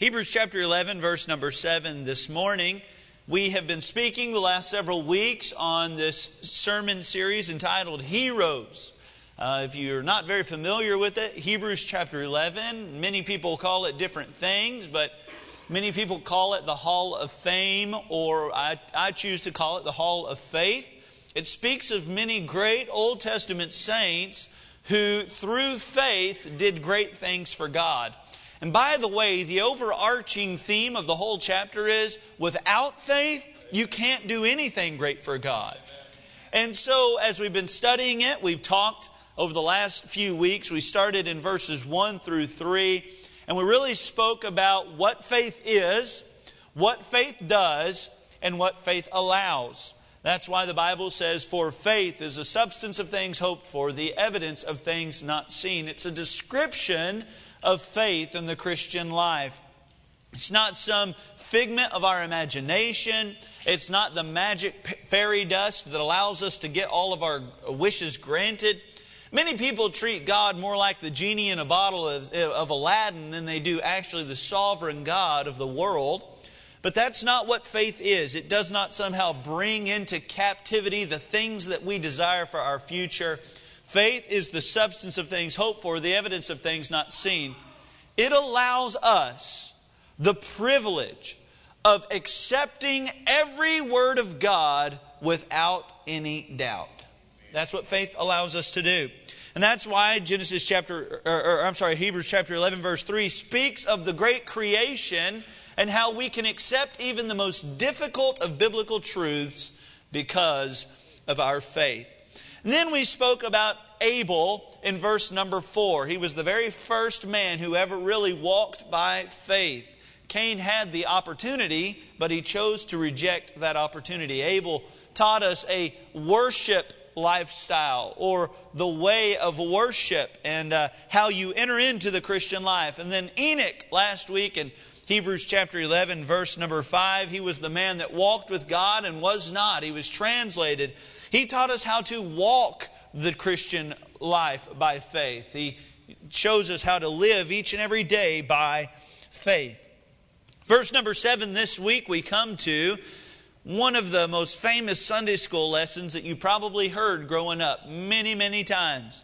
Hebrews chapter 11, verse number 7 this morning. We have been speaking the last several weeks on this sermon series entitled Heroes. Uh, if you're not very familiar with it, Hebrews chapter 11, many people call it different things, but many people call it the Hall of Fame, or I, I choose to call it the Hall of Faith. It speaks of many great Old Testament saints who, through faith, did great things for God. And by the way, the overarching theme of the whole chapter is without faith, you can't do anything great for God. And so, as we've been studying it, we've talked over the last few weeks. We started in verses 1 through 3, and we really spoke about what faith is, what faith does, and what faith allows. That's why the Bible says, For faith is the substance of things hoped for, the evidence of things not seen. It's a description of faith in the Christian life. It's not some figment of our imagination. It's not the magic fairy dust that allows us to get all of our wishes granted. Many people treat God more like the genie in a bottle of, of Aladdin than they do actually the sovereign God of the world. But that's not what faith is. It does not somehow bring into captivity the things that we desire for our future. Faith is the substance of things hoped for, the evidence of things not seen. It allows us the privilege of accepting every word of God without any doubt. That's what faith allows us to do. And that's why Genesis chapter, or, or, I'm sorry, Hebrews chapter 11, verse 3 speaks of the great creation and how we can accept even the most difficult of biblical truths because of our faith. And then we spoke about Abel in verse number four. He was the very first man who ever really walked by faith. Cain had the opportunity, but he chose to reject that opportunity. Abel taught us a worship lifestyle or the way of worship and uh, how you enter into the Christian life. And then Enoch last week in Hebrews chapter 11, verse number 5, he was the man that walked with God and was not. He was translated he taught us how to walk the Christian life by faith. He shows us how to live each and every day by faith. Verse number seven this week, we come to one of the most famous Sunday school lessons that you probably heard growing up many, many times.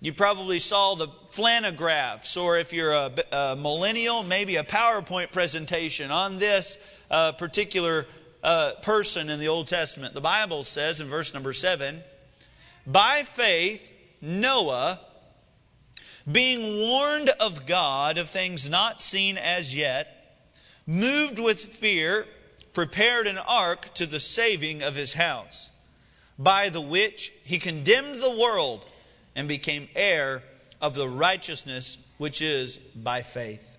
You probably saw the flannelgraphs, or if you're a, a millennial, maybe a PowerPoint presentation on this uh, particular uh, person in the Old Testament. The Bible says in verse number 7 By faith, Noah, being warned of God of things not seen as yet, moved with fear, prepared an ark to the saving of his house, by the which he condemned the world and became heir of the righteousness which is by faith.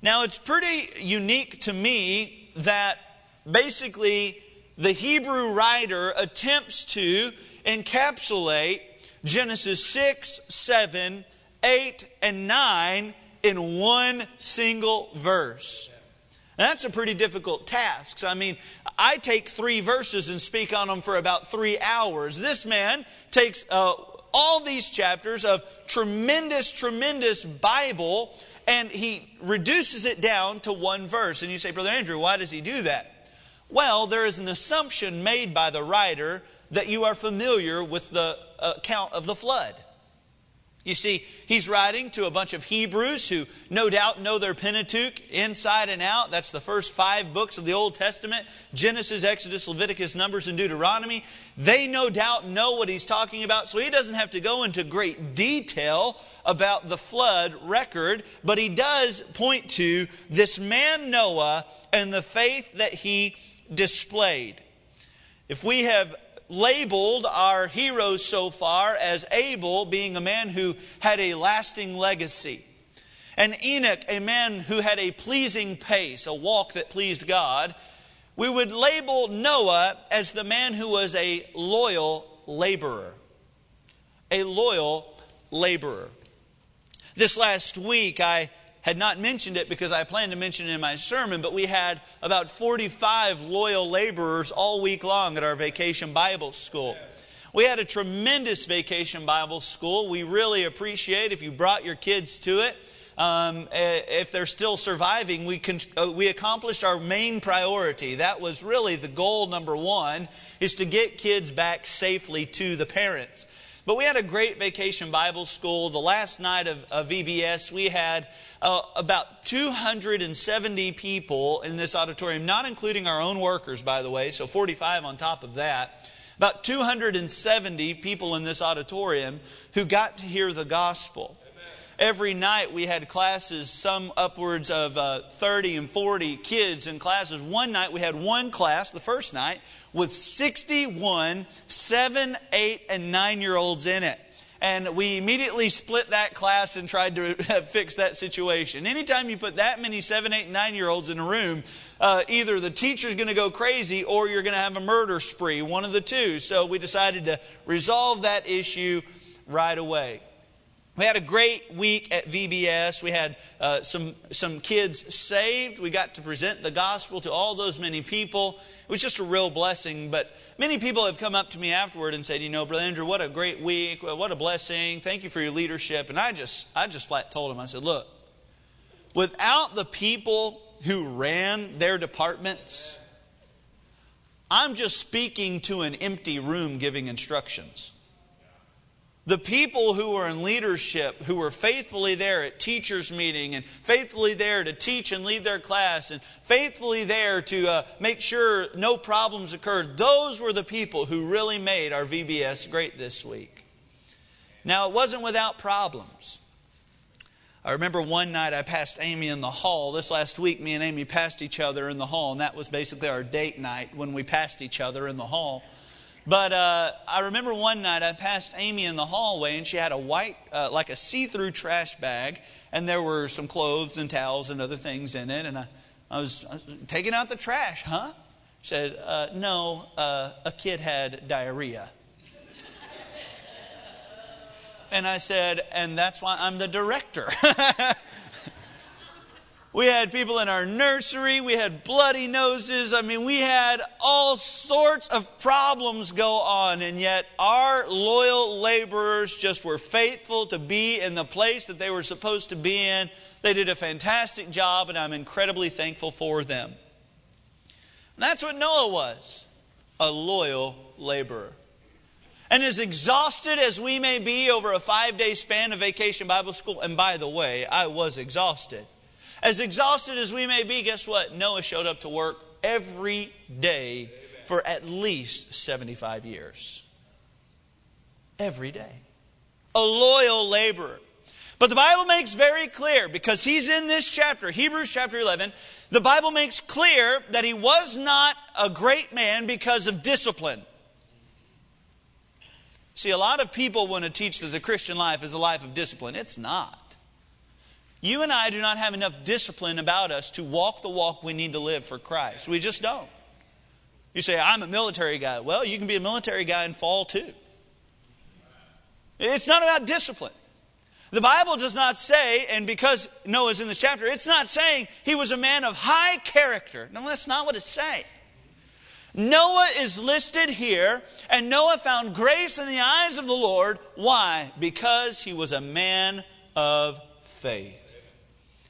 Now, it's pretty unique to me that basically, the Hebrew writer attempts to encapsulate Genesis 6, 7, 8, and 9 in one single verse. that's a pretty difficult task. I mean, I take three verses and speak on them for about three hours. This man takes uh, all these chapters of tremendous, tremendous Bible and he reduces it down to one verse. And you say, Brother Andrew, why does he do that? Well, there is an assumption made by the writer that you are familiar with the account of the flood. You see, he's writing to a bunch of Hebrews who no doubt know their Pentateuch inside and out. That's the first five books of the Old Testament Genesis, Exodus, Leviticus, Numbers, and Deuteronomy. They no doubt know what he's talking about, so he doesn't have to go into great detail about the flood record, but he does point to this man Noah and the faith that he displayed. If we have labeled our heroes so far as Abel being a man who had a lasting legacy, and Enoch a man who had a pleasing pace, a walk that pleased God, we would label Noah as the man who was a loyal laborer. A loyal laborer. This last week, I had not mentioned it because I planned to mention it in my sermon, but we had about 45 loyal laborers all week long at our vacation Bible school. We had a tremendous vacation Bible school. We really appreciate if you brought your kids to it. Um, if they're still surviving, we, can, uh, we accomplished our main priority. That was really the goal number one, is to get kids back safely to the parents. But we had a great vacation Bible school. The last night of, of VBS, we had uh, about 270 people in this auditorium, not including our own workers, by the way, so 45 on top of that. About 270 people in this auditorium who got to hear the gospel. Every night we had classes, some upwards of uh, 30 and 40 kids in classes. One night we had one class, the first night, with 61 7, 8, and 9 year olds in it. And we immediately split that class and tried to fix that situation. Anytime you put that many 7, 8, and 9 year olds in a room, uh, either the teacher's going to go crazy or you're going to have a murder spree, one of the two. So we decided to resolve that issue right away. We had a great week at VBS. We had uh, some, some kids saved. We got to present the gospel to all those many people. It was just a real blessing. But many people have come up to me afterward and said, you know, Brother Andrew, what a great week. What a blessing. Thank you for your leadership. And I just, I just flat told them, I said, look, without the people who ran their departments, I'm just speaking to an empty room giving instructions. The people who were in leadership, who were faithfully there at teachers' meeting and faithfully there to teach and lead their class and faithfully there to uh, make sure no problems occurred, those were the people who really made our VBS great this week. Now, it wasn't without problems. I remember one night I passed Amy in the hall. This last week, me and Amy passed each other in the hall, and that was basically our date night when we passed each other in the hall. But uh, I remember one night I passed Amy in the hallway and she had a white, uh, like a see through trash bag, and there were some clothes and towels and other things in it. And I, I, was, I was taking out the trash, huh? She said, uh, No, uh, a kid had diarrhea. and I said, And that's why I'm the director. We had people in our nursery. We had bloody noses. I mean, we had all sorts of problems go on. And yet, our loyal laborers just were faithful to be in the place that they were supposed to be in. They did a fantastic job, and I'm incredibly thankful for them. And that's what Noah was a loyal laborer. And as exhausted as we may be over a five day span of vacation Bible school, and by the way, I was exhausted. As exhausted as we may be, guess what? Noah showed up to work every day for at least 75 years. Every day. A loyal laborer. But the Bible makes very clear, because he's in this chapter, Hebrews chapter 11, the Bible makes clear that he was not a great man because of discipline. See, a lot of people want to teach that the Christian life is a life of discipline. It's not. You and I do not have enough discipline about us to walk the walk we need to live for Christ. We just don't. You say, I'm a military guy. Well, you can be a military guy and fall too. It's not about discipline. The Bible does not say, and because Noah's in this chapter, it's not saying he was a man of high character. No, that's not what it's saying. Noah is listed here, and Noah found grace in the eyes of the Lord. Why? Because he was a man of faith.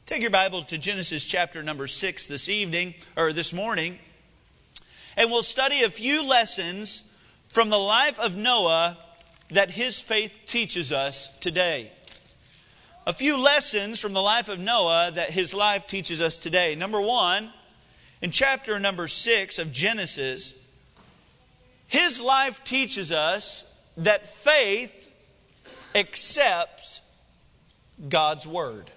Take your Bible to Genesis chapter number 6 this evening, or this morning, and we'll study a few lessons from the life of Noah that his faith teaches us today. A few lessons from the life of Noah that his life teaches us today. Number one, in chapter number 6 of Genesis, his life teaches us that faith accepts God's Word.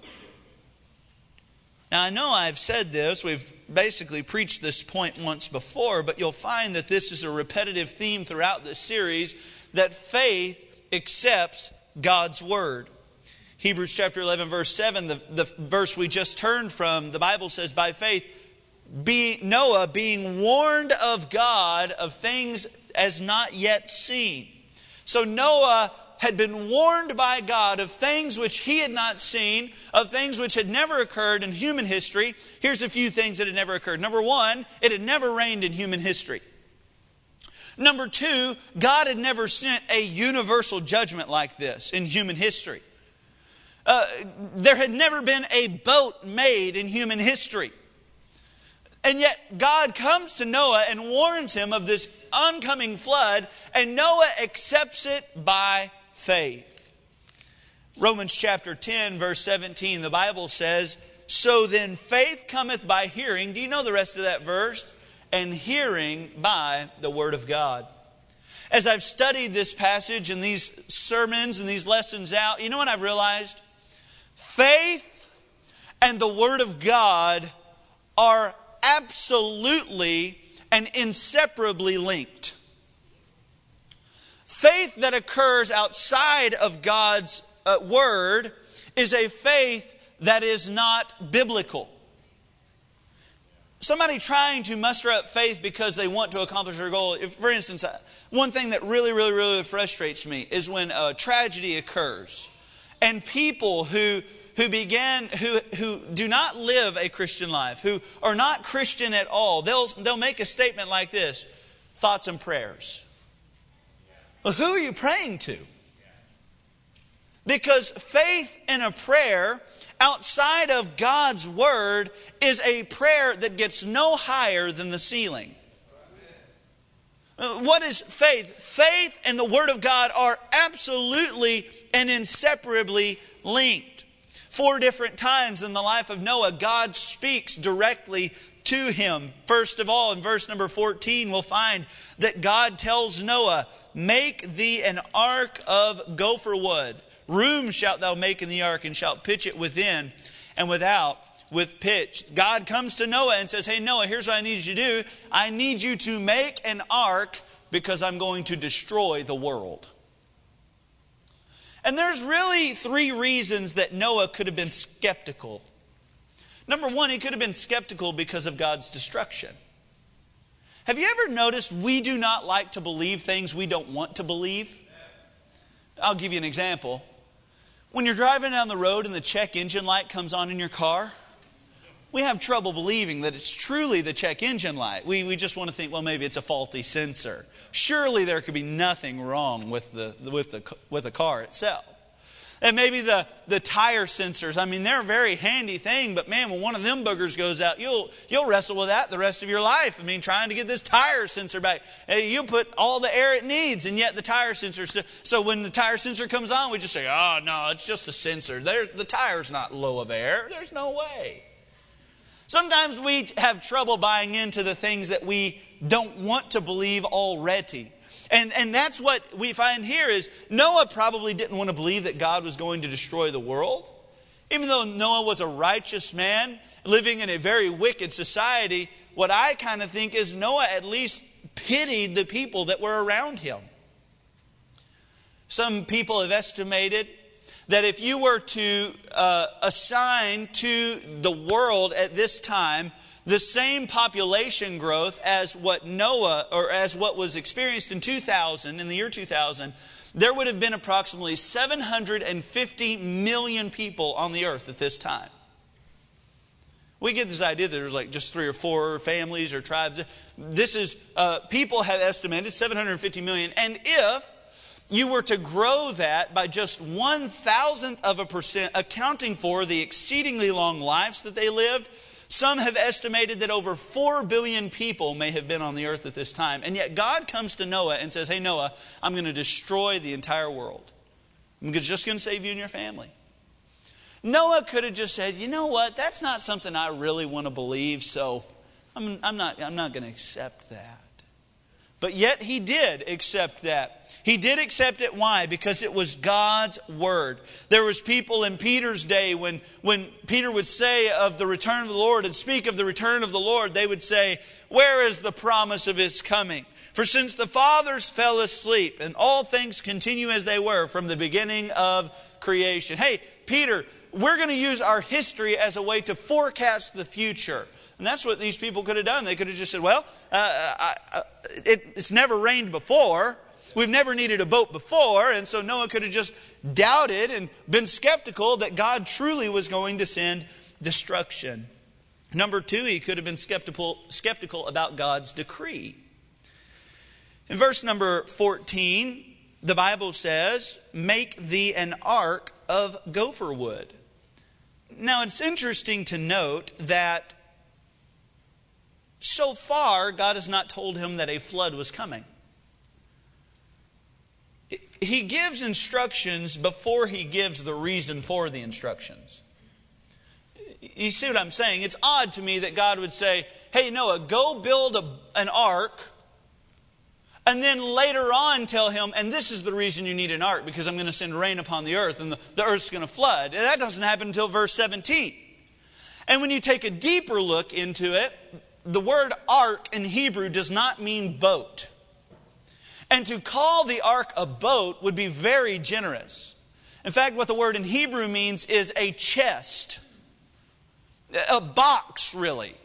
Now, I know I've said this, we've basically preached this point once before, but you'll find that this is a repetitive theme throughout this series that faith accepts God's Word. Hebrews chapter 11, verse 7, the, the verse we just turned from, the Bible says, By faith, be Noah being warned of God of things as not yet seen. So Noah had been warned by God of things which he had not seen, of things which had never occurred in human history. Here's a few things that had never occurred. Number one, it had never rained in human history. Number two, God had never sent a universal judgment like this in human history. Uh, there had never been a boat made in human history. And yet, God comes to Noah and warns him of this oncoming flood, and Noah accepts it by faith. Romans chapter 10, verse 17, the Bible says, So then faith cometh by hearing. Do you know the rest of that verse? And hearing by the word of God. As I've studied this passage and these sermons and these lessons out, you know what I've realized? Faith and the Word of God are absolutely and inseparably linked. Faith that occurs outside of God's uh, Word is a faith that is not biblical. Somebody trying to muster up faith because they want to accomplish their goal. If, for instance, uh, one thing that really, really, really frustrates me is when a tragedy occurs and people who who began who who do not live a Christian life, who are not Christian at all, they'll they'll make a statement like this: thoughts and prayers. Well, who are you praying to? Because faith in a prayer outside of God's word is a prayer that gets no higher than the ceiling. Uh, what is faith? Faith and the Word of God are absolutely and inseparably linked. Four different times in the life of Noah, God speaks directly to him. First of all, in verse number 14, we'll find that God tells Noah, Make thee an ark of gopher wood. Room shalt thou make in the ark, and shalt pitch it within and without with pitch. God comes to Noah and says, Hey, Noah, here's what I need you to do. I need you to make an ark because I'm going to destroy the world. And there's really three reasons that Noah could have been skeptical. Number one, he could have been skeptical because of God's destruction. Have you ever noticed we do not like to believe things we don't want to believe? I'll give you an example. When you're driving down the road and the check engine light comes on in your car, we have trouble believing that it's truly the check engine light. We, we just want to think, well, maybe it's a faulty sensor. Surely there could be nothing wrong with the, with the, with the car itself. And maybe the, the tire sensors. I mean, they're a very handy thing, but man, when one of them boogers goes out, you'll, you'll wrestle with that the rest of your life. I mean, trying to get this tire sensor back. You put all the air it needs, and yet the tire sensor. So when the tire sensor comes on, we just say, oh, no, it's just a sensor. The tire's not low of air. There's no way. Sometimes we have trouble buying into the things that we don't want to believe already. And, and that's what we find here is Noah probably didn't want to believe that God was going to destroy the world. Even though Noah was a righteous man living in a very wicked society, what I kind of think is Noah at least pitied the people that were around him. Some people have estimated that if you were to uh, assign to the world at this time the same population growth as what Noah or as what was experienced in 2000 in the year 2000 there would have been approximately 750 million people on the earth at this time. We get this idea that there's like just three or four families or tribes. This is uh, people have estimated 750 million. And if you were to grow that by just one thousandth of a percent, accounting for the exceedingly long lives that they lived, some have estimated that over 4 billion people may have been on the earth at this time. And yet God comes to Noah and says, Hey, Noah, I'm going to destroy the entire world. I'm just going to save you and your family. Noah could have just said, You know what? That's not something I really want to believe, so I'm, I'm not, I'm not going to accept that. But yet he did accept that. He did accept it. Why? Because it was God's word. There was people in Peter's day when, when Peter would say of the return of the Lord and speak of the return of the Lord, they would say, Where is the promise of his coming? For since the fathers fell asleep and all things continue as they were from the beginning of creation. Hey, Peter, we're going to use our history as a way to forecast the future. And that's what these people could have done. They could have just said, well, uh, I, I, it, it's never rained before. We've never needed a boat before. And so Noah could have just doubted and been skeptical that God truly was going to send destruction. Number two, he could have been skeptical, skeptical about God's decree. In verse number 14, the Bible says, Make thee an ark of gopher wood. Now, it's interesting to note that so far, God has not told him that a flood was coming. He gives instructions before he gives the reason for the instructions. You see what I'm saying? It's odd to me that God would say, Hey, Noah, go build a, an ark and then later on tell him, and this is the reason you need an ark, because I'm going to send rain upon the earth and the, the earth's going to flood. And that doesn't happen until verse 17. And when you take a deeper look into it, the word ark in Hebrew does not mean boat. And to call the ark a boat would be very generous. In fact, what the word in Hebrew means is a chest, a box, really.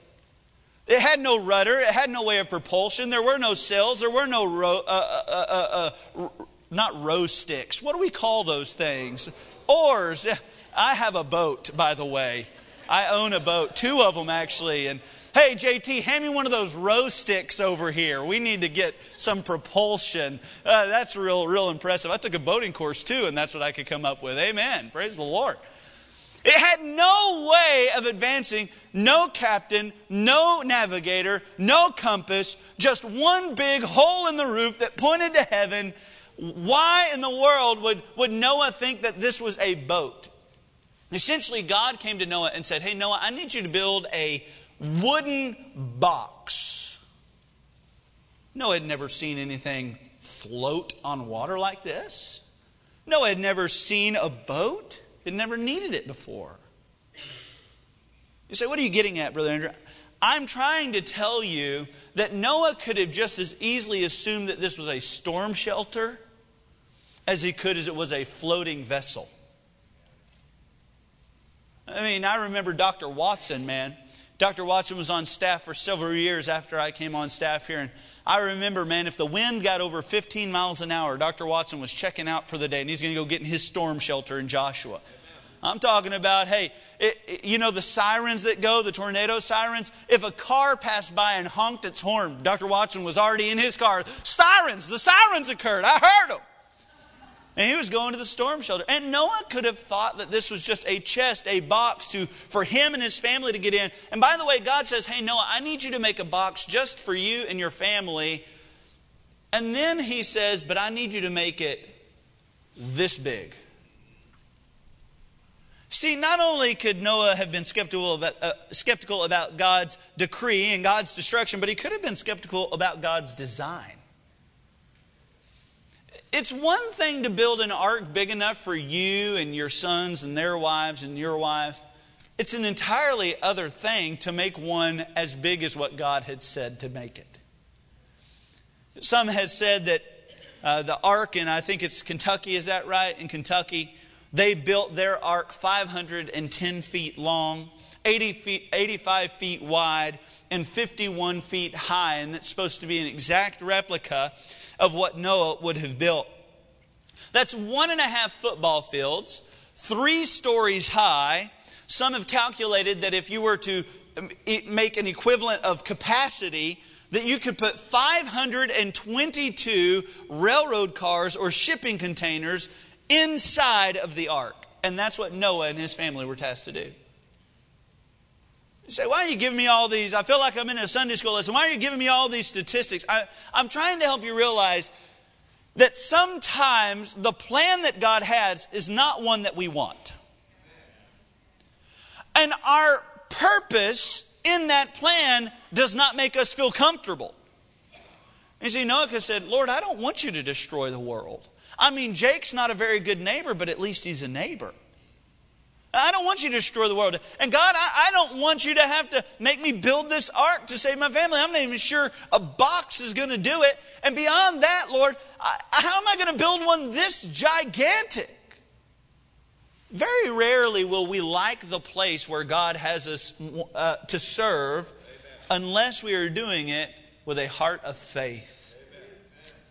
It had no rudder. It had no way of propulsion. There were no sails. There were no ro- uh, uh, uh, uh not row sticks. What do we call those things? Oars. I have a boat, by the way. I own a boat, two of them actually, and Hey, JT, hand me one of those row sticks over here. We need to get some propulsion. Uh, that's real, real impressive. I took a boating course too, and that's what I could come up with. Amen. Praise the Lord. It had no way of advancing, no captain, no navigator, no compass, just one big hole in the roof that pointed to heaven. Why in the world would, would Noah think that this was a boat? Essentially, God came to Noah and said, Hey, Noah, I need you to build a wooden box. Noah had never seen anything float on water like this. Noah had never seen a boat. It never needed it before. You say, What are you getting at, Brother Andrew? I'm trying to tell you that Noah could have just as easily assumed that this was a storm shelter as he could as it was a floating vessel. I mean, I remember Dr. Watson, man. Dr. Watson was on staff for several years after I came on staff here. And I remember, man, if the wind got over 15 miles an hour, Dr. Watson was checking out for the day and he's going to go get in his storm shelter in Joshua. I'm talking about, hey, it, it, you know the sirens that go, the tornado sirens? If a car passed by and honked its horn, Dr. Watson was already in his car. Sirens, the sirens occurred. I heard them. And he was going to the storm shelter. And Noah could have thought that this was just a chest, a box to, for him and his family to get in. And by the way, God says, Hey, Noah, I need you to make a box just for you and your family. And then he says, But I need you to make it this big. See, not only could Noah have been skeptical about, uh, skeptical about God's decree and God's destruction, but he could have been skeptical about God's design. It's one thing to build an ark big enough for you and your sons and their wives and your wife. It's an entirely other thing to make one as big as what God had said to make it. Some had said that uh, the ark, and I think it's Kentucky, is that right? In Kentucky, they built their ark 510 feet long, 80 feet, 85 feet wide, and 51 feet high. And it's supposed to be an exact replica of what Noah would have built. That's one and a half football fields, three stories high. Some have calculated that if you were to um, make an equivalent of capacity, that you could put 522 railroad cars or shipping containers inside of the ark. And that's what Noah and his family were tasked to do. You say, why are you giving me all these? I feel like I'm in a Sunday school lesson. Why are you giving me all these statistics? I, I'm trying to help you realize that sometimes the plan that God has is not one that we want. And our purpose in that plan does not make us feel comfortable. You see, Noah said, Lord, I don't want you to destroy the world. I mean, Jake's not a very good neighbor, but at least he's a neighbor. I don't want you to destroy the world. And God, I, I, don't want you to have to make me build this ark to save my family. I'm not even sure a box is going to do it. And beyond that, Lord, I, how am I going to build one this gigantic? Very rarely will we like the place where God has us uh, to serve unless we are doing it with a heart of faith.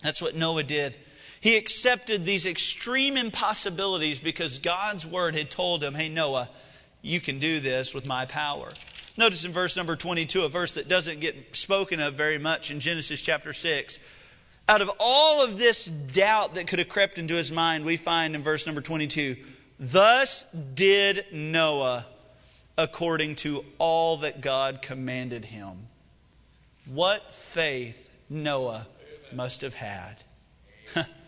That's what Noah did. He accepted these extreme impossibilities because God's word had told him, hey, Noah, you can do this with my power. Notice in verse number 22, a verse that doesn't get spoken of very much in Genesis chapter 6. Out of all of this doubt that could have crept into his mind, we find in verse number 22, Thus did Noah according to all that God commanded him. What faith Noah must have had.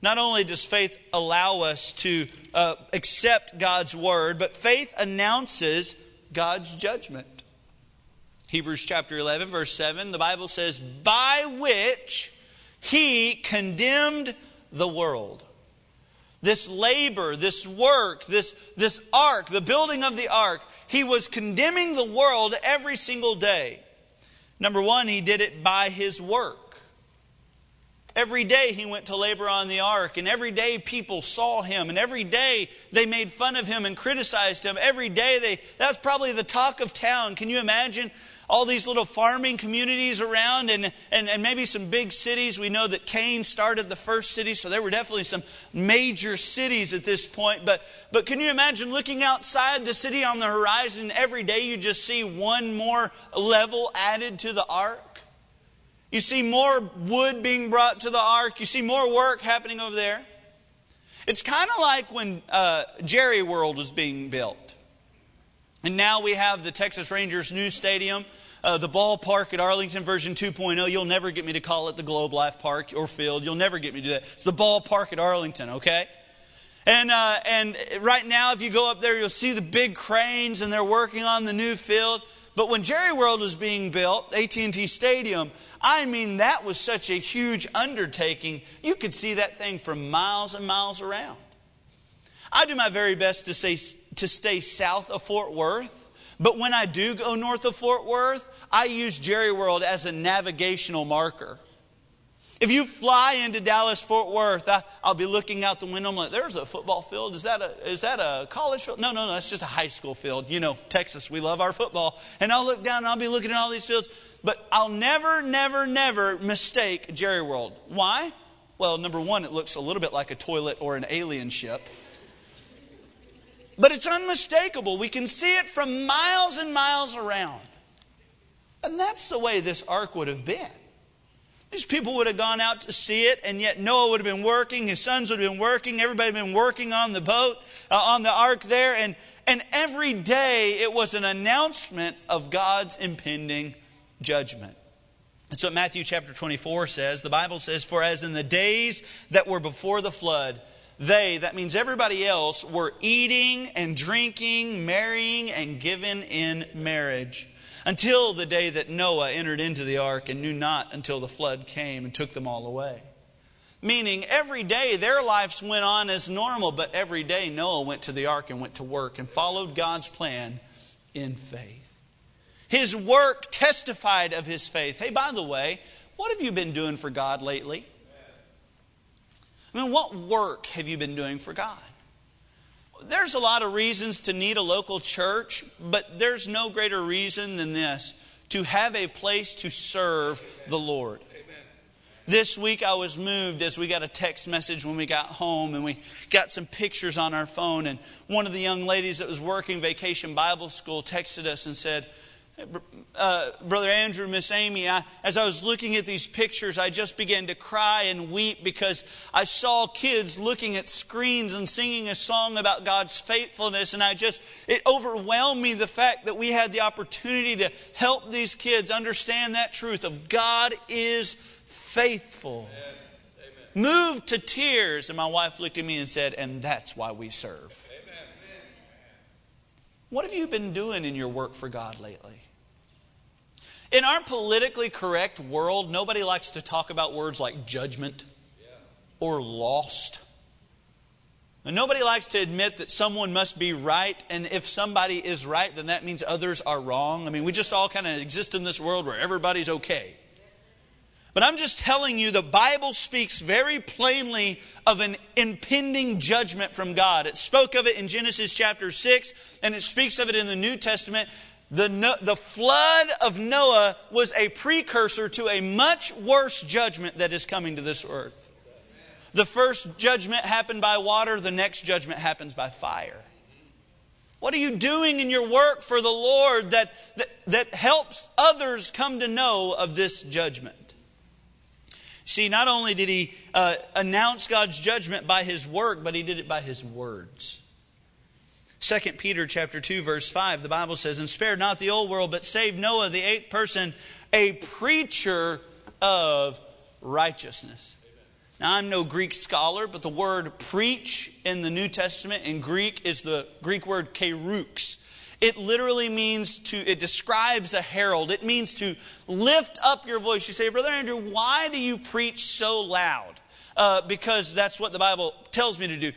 Not only does faith allow us to uh, accept God's word, but faith announces God's judgment. Hebrews chapter 11, verse 7, the Bible says, By which he condemned the world. This labor, this work, this, this ark, the building of the ark, he was condemning the world every single day. Number one, he did it by his work. Every day he went to labor on the ark, and every day people saw him, and every day they made fun of him and criticized him. Every day they, that's probably the talk of town. Can you imagine all these little farming communities around and, and, and maybe some big cities? We know that Cain started the first city, so there were definitely some major cities at this point. But, but can you imagine looking outside the city on the horizon, every day you just see one more level added to the ark? You see more wood being brought to the ark. You see more work happening over there. It's kind of like when uh, Jerry World was being built. And now we have the Texas Rangers new stadium, uh, the ballpark at Arlington version 2.0. You'll never get me to call it the Globe Life Park or field. You'll never get me to do that. It's the ballpark at Arlington, okay? And, uh, and right now, if you go up there, you'll see the big cranes and they're working on the new field. But when Jerry World was being built, AT&T Stadium, I mean that was such a huge undertaking. You could see that thing for miles and miles around. I do my very best to say to stay south of Fort Worth, but when I do go north of Fort Worth, I use Jerry World as a navigational marker. If you fly into Dallas Fort Worth, I, will be looking out the window. I'm like, there's a football field. Is that a, is that a college field? No, no, no. That's just a high school field. You know, Texas, we love our football. And I'll look down and I'll be looking at all these fields. But I'll never, never, never mistake Jerry World. Why? Well, number one, it looks a little bit like a toilet or an alien ship. But it's unmistakable. We can see it from miles and miles around. And that's the way this ark would have been. These people would have gone out to see it, and yet Noah would have been working, his sons would have been working, everybody had been working on the boat, uh, on the ark there, and, and every day it was an announcement of God's impending judgment. That's what Matthew chapter 24 says. The Bible says, For as in the days that were before the flood, they, that means everybody else, were eating and drinking, marrying, and given in marriage until the day that Noah entered into the ark and knew not until the flood came and took them all away. Meaning, every day their lives went on as normal, but every day Noah went to the ark and went to work and followed God's plan in faith. His work testified of his faith. Hey, by the way, what have you been doing for God lately? I mean, what work have you been doing for God? There's a lot of reasons to need a local church, but there's no greater reason than this to have a place to serve the Lord. This week I was moved as we got a text message when we got home and we got some pictures on our phone. And one of the young ladies that was working Vacation Bible School texted us and said, uh, Brother Andrew, Miss Amy, I, as I was looking at these pictures, I just began to cry and weep because I saw kids looking at screens and singing a song about God's faithfulness. And I just, it overwhelmed me the fact that we had the opportunity to help these kids understand that truth of God is faithful. Amen. Moved to tears. And my wife looked at me and said, And that's why we serve. Amen. What have you been doing in your work for God lately? In our politically correct world, nobody likes to talk about words like judgment or lost. And nobody likes to admit that someone must be right, and if somebody is right, then that means others are wrong. I mean, we just all kind of exist in this world where everybody's okay. But I'm just telling you, the Bible speaks very plainly of an impending judgment from God. It spoke of it in Genesis chapter 6, and it speaks of it in the New Testament. The, the flood of Noah was a precursor to a much worse judgment that is coming to this earth. The first judgment happened by water, the next judgment happens by fire. What are you doing in your work for the Lord that, that, that helps others come to know of this judgment? See, not only did he uh, announce God's judgment by his work, but he did it by his words. 2 Peter chapter 2 verse 5 the Bible says and spared not the old world but saved Noah the eighth person a preacher of righteousness. Now, I'm no Greek scholar, but the word preach in the New Testament in Greek is the Greek word kerux. It literally means to, it describes a herald. It means to lift up your voice. You say, Brother Andrew, why do you preach so loud? Uh, because that's what the Bible tells me to do.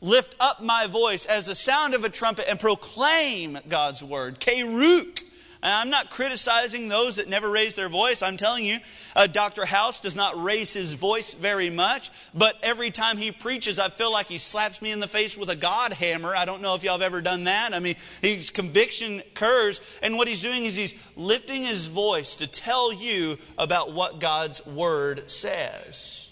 Lift up my voice as the sound of a trumpet and proclaim God's word. Keruk I'm not criticizing those that never raise their voice. I'm telling you, uh, Dr. House does not raise his voice very much, but every time he preaches, I feel like he slaps me in the face with a God hammer. I don't know if y'all have ever done that. I mean, his conviction occurs, and what he's doing is he's lifting his voice to tell you about what God's word says.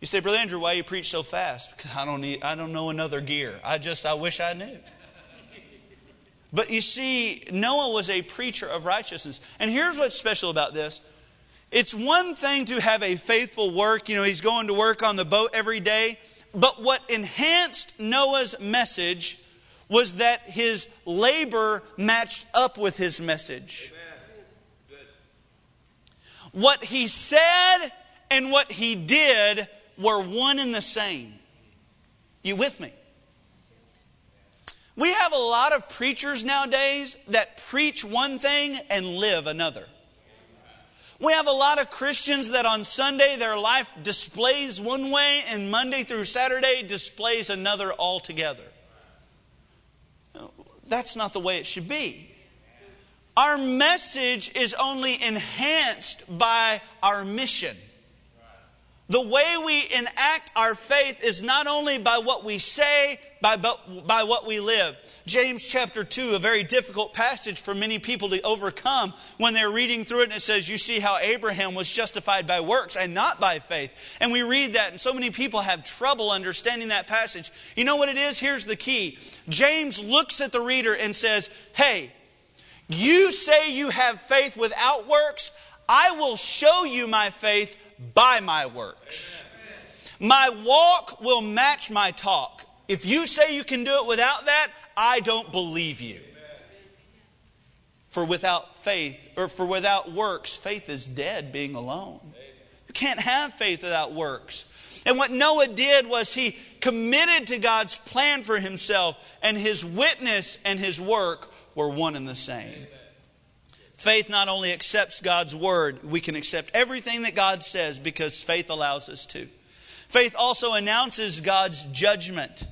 You say, Brother Andrew, why you preach so fast? Because I don't need, I don't know another gear. I just, I wish I knew. But you see, Noah was a preacher of righteousness. And here's what's special about this it's one thing to have a faithful work, you know, he's going to work on the boat every day. But what enhanced Noah's message was that his labor matched up with his message. What he said and what he did were one and the same. You with me? We have a lot of preachers nowadays that preach one thing and live another. We have a lot of Christians that on Sunday their life displays one way and Monday through Saturday displays another altogether. That's not the way it should be. Our message is only enhanced by our mission. The way we enact our faith is not only by what we say, by, but by what we live. James chapter 2, a very difficult passage for many people to overcome when they're reading through it, and it says, You see how Abraham was justified by works and not by faith. And we read that, and so many people have trouble understanding that passage. You know what it is? Here's the key James looks at the reader and says, Hey, you say you have faith without works. I will show you my faith by my works. My walk will match my talk. If you say you can do it without that, I don't believe you. For without faith, or for without works, faith is dead being alone. You can't have faith without works. And what Noah did was he committed to God's plan for himself, and his witness and his work were one and the same. Faith not only accepts God's word, we can accept everything that God says because faith allows us to. Faith also announces God's judgment.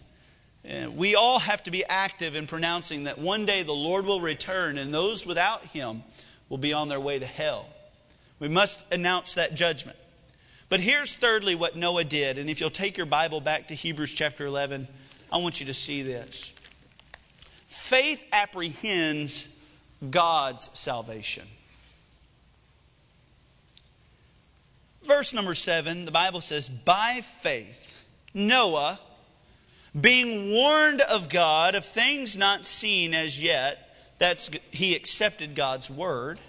We all have to be active in pronouncing that one day the Lord will return and those without him will be on their way to hell. We must announce that judgment. But here's thirdly what Noah did. And if you'll take your Bible back to Hebrews chapter 11, I want you to see this. Faith apprehends God's salvation. Verse number seven, the Bible says, By faith, Noah, being warned of God of things not seen as yet, that's he accepted God's word,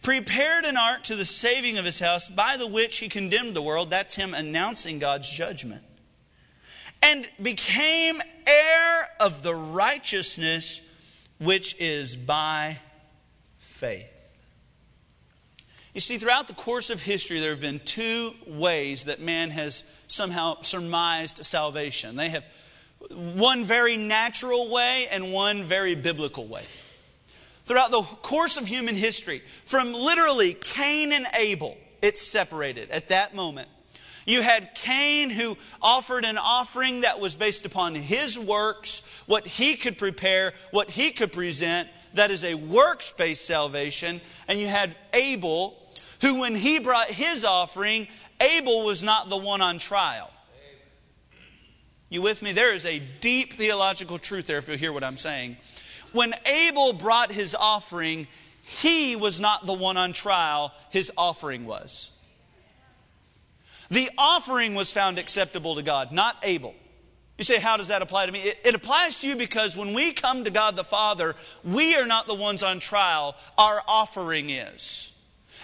prepared an ark to the saving of his house, by the which he condemned the world. That's him announcing God's judgment. And became heir of the righteousness which is by faith. You see, throughout the course of history, there have been two ways that man has somehow surmised salvation. They have one very natural way and one very biblical way. Throughout the course of human history, from literally Cain and Abel, it's separated at that moment. You had Cain who offered an offering that was based upon his works, what he could prepare, what he could present. That is a works based salvation. And you had Abel who, when he brought his offering, Abel was not the one on trial. You with me? There is a deep theological truth there if you hear what I'm saying. When Abel brought his offering, he was not the one on trial, his offering was. The offering was found acceptable to God, not Abel. You say, how does that apply to me? It, it, applies to you because when we come to God the Father, we are not the ones on trial, our offering is.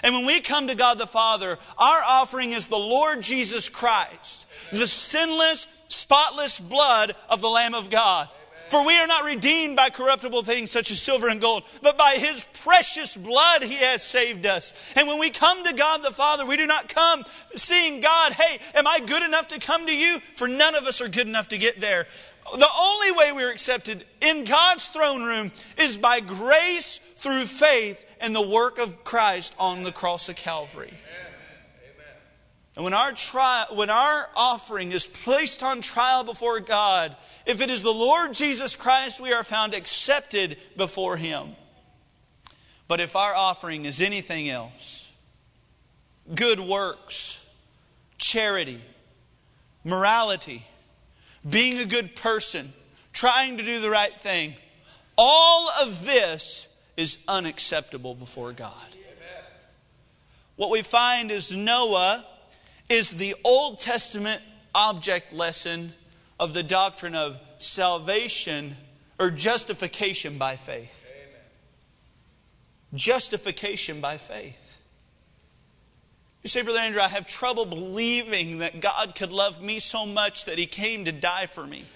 And when we come to God the Father, our offering is the Lord Jesus Christ, the sinless, spotless blood of the Lamb of God. For we are not redeemed by corruptible things such as silver and gold, but by his precious blood he has saved us. And when we come to God the Father, we do not come seeing God, hey, am I good enough to come to you? For none of us are good enough to get there. The only way we're accepted in God's throne room is by grace through faith and the work of Christ on the cross of Calvary. And when our, trial, when our offering is placed on trial before God, if it is the Lord Jesus Christ, we are found accepted before Him. But if our offering is anything else, good works, charity, morality, being a good person, trying to do the right thing, all of this is unacceptable before God. What we find is Noah is the Old Testament object lesson of the doctrine of salvation or justification by faith. Amen. Justification by faith. You say, Brother Andrew, I have trouble believing that God could love me so much that He came to die for me.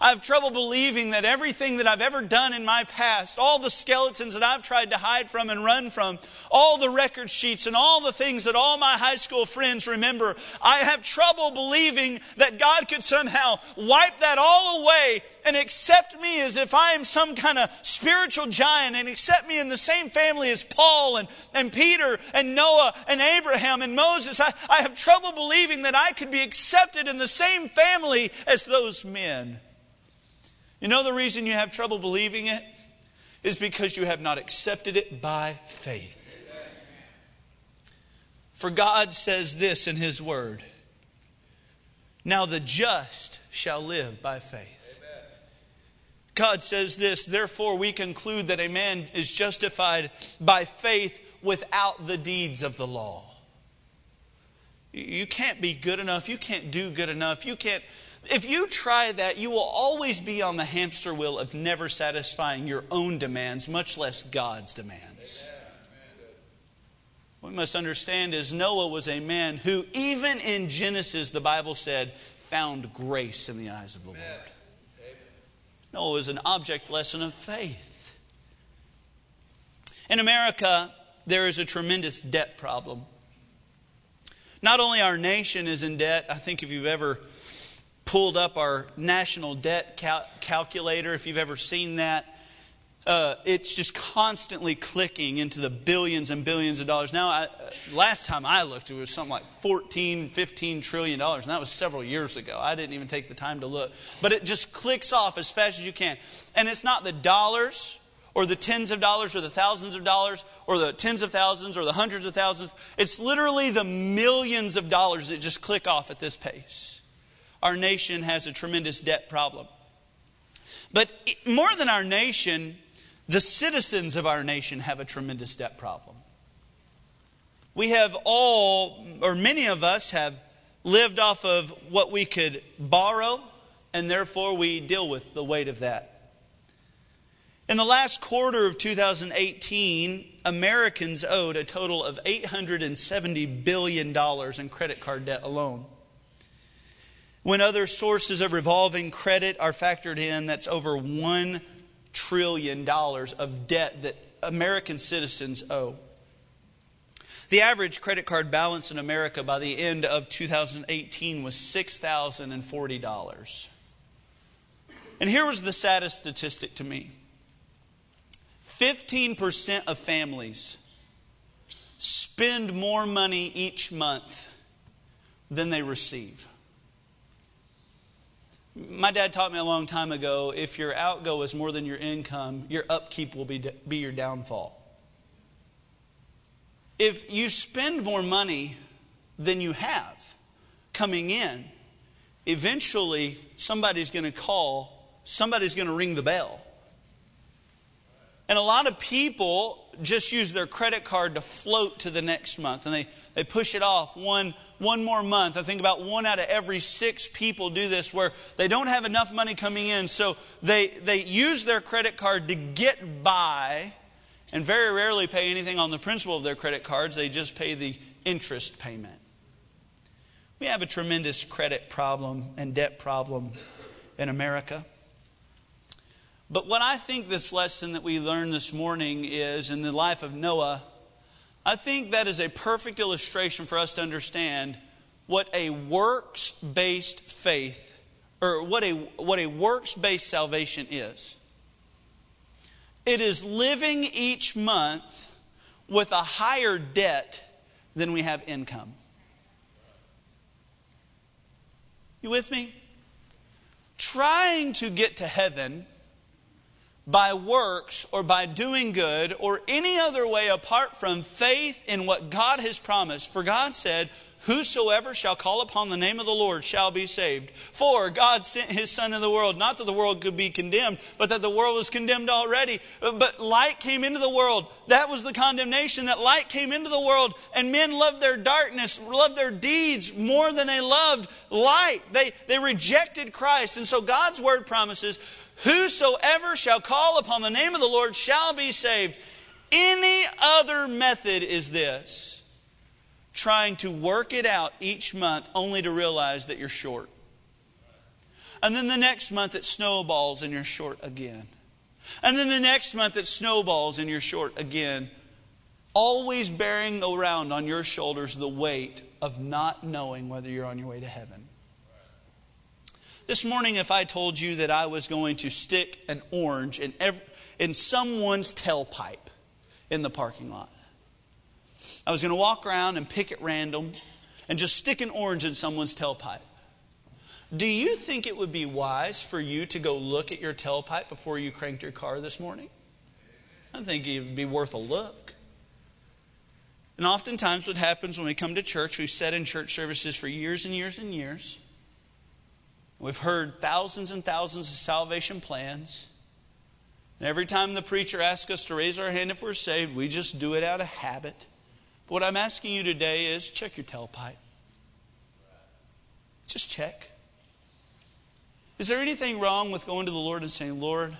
I have trouble believing that everything that I've ever done in my past, all the skeletons that I've tried to hide from and run from, all the record sheets and all the things that all my high school friends remember, I have trouble believing that God could somehow wipe that all away and accept me as if I am some kind of spiritual giant and accept me in the same family as Paul and, and Peter and Noah and Abraham and Moses. I, I have trouble believing that I could be accepted in the same family as those men. You know the reason you have trouble believing it? Is because you have not accepted it by faith. For God says this in His Word Now the just shall live by faith. God says this, therefore we conclude that a man is justified by faith without the deeds of the law. You can't be good enough. You can't do good enough. You can't if you try that, you will always be on the hamster wheel of never satisfying your own demands, much less God's demands. What we must understand is Noah was a man who, even in Genesis, the Bible said, found grace in the eyes of the Lord. Noah was an object lesson of faith. In America, there is a tremendous debt problem. Not only our nation is in debt, I think if you've ever pulled up our national debt cal- calculator, if you've ever seen that. Uh, it's just constantly clicking into the billions and billions of dollars. Now, I, uh, last time I looked, it was something like 14, 15 trillion dollars, and that was several years ago. I didn't even take the time to look. But it just clicks off as fast as you can. And it's not the dollars or the tens of dollars or the thousands of dollars or the tens of thousands or the hundreds of thousands. It's literally the millions of dollars that just click off at this pace our nation has a tremendous debt problem. But more than our nation, the citizens of our nation have a tremendous debt problem. We have all, or many of us, have lived off of what we could borrow, and therefore we deal with the weight of that. In the last quarter of 2018, Americans owed a total of $870 billion in credit card debt alone. When other sources of revolving credit are factored in, that's over $1 trillion of debt that American citizens owe. The average credit card balance in America by the end of 2018 was $6,040. And here was the saddest statistic to me 15% of families spend more money each month than they receive. My dad taught me a long time ago if your outgo is more than your income, your upkeep will be, be your downfall. If you spend more money than you have coming in, eventually somebody's going to call, somebody's going to ring the bell. And a lot of people just use their credit card to float to the next month and they, they push it off one, one more month. I think about one out of every six people do this where they don't have enough money coming in, so they, they use their credit card to get by and very rarely pay anything on the principal of their credit cards. They just pay the interest payment. We have a tremendous credit problem and debt problem in America. But what I think this lesson that we learned this morning is in the life of Noah, I think that is a perfect illustration for us to understand what a works based faith or what a, what a works based salvation is. It is living each month with a higher debt than we have income. You with me? Trying to get to heaven by works or by doing good or any other way apart from faith in what God has promised. For God said, Whosoever shall call upon the name of the Lord shall be saved. For God sent his Son in the world, not that the world could be condemned, but that the world was condemned already. But light came into the world. That was the condemnation, that light came into the world, and men loved their darkness, loved their deeds more than they loved light. They, they rejected Christ. And so God's word promises, Whosoever shall call upon the name of the Lord shall be saved. Any other method is this trying to work it out each month only to realize that you're short. And then the next month it snowballs and you're short again. And then the next month it snowballs and you're short again. Always bearing around on your shoulders the weight of not knowing whether you're on your way to heaven. This morning, if I told you that I was going to stick an orange in, every, in someone's tailpipe in the parking lot, I was going to walk around and pick at random and just stick an orange in someone's tailpipe. Do you think it would be wise for you to go look at your tailpipe before you cranked your car this morning? I think it would be worth a look. And oftentimes, what happens when we come to church, we've sat in church services for years and years and years. We've heard thousands and thousands of salvation plans. And every time the preacher asks us to raise our hand if we're saved, we just do it out of habit. But what I'm asking you today is check your tailpipe. Just check. Is there anything wrong with going to the Lord and saying, Lord,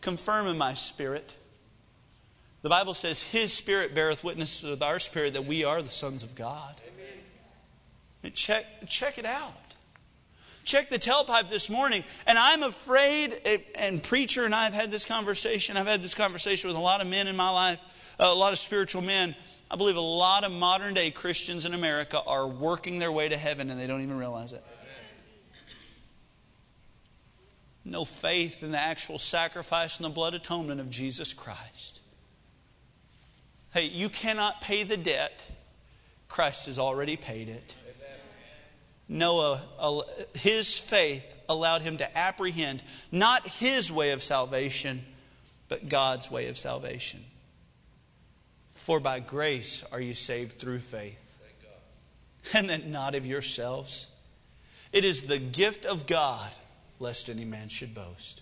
confirm in my spirit? The Bible says, His Spirit beareth witness with our spirit that we are the sons of God. And check, check it out. Check the tailpipe this morning. And I'm afraid, and preacher and I have had this conversation. I've had this conversation with a lot of men in my life, a lot of spiritual men. I believe a lot of modern day Christians in America are working their way to heaven and they don't even realize it. No faith in the actual sacrifice and the blood atonement of Jesus Christ. Hey, you cannot pay the debt, Christ has already paid it. Noah, uh, his faith allowed him to apprehend not his way of salvation, but God's way of salvation. For by grace are you saved through faith. And that not of yourselves. It is the gift of God, lest any man should boast.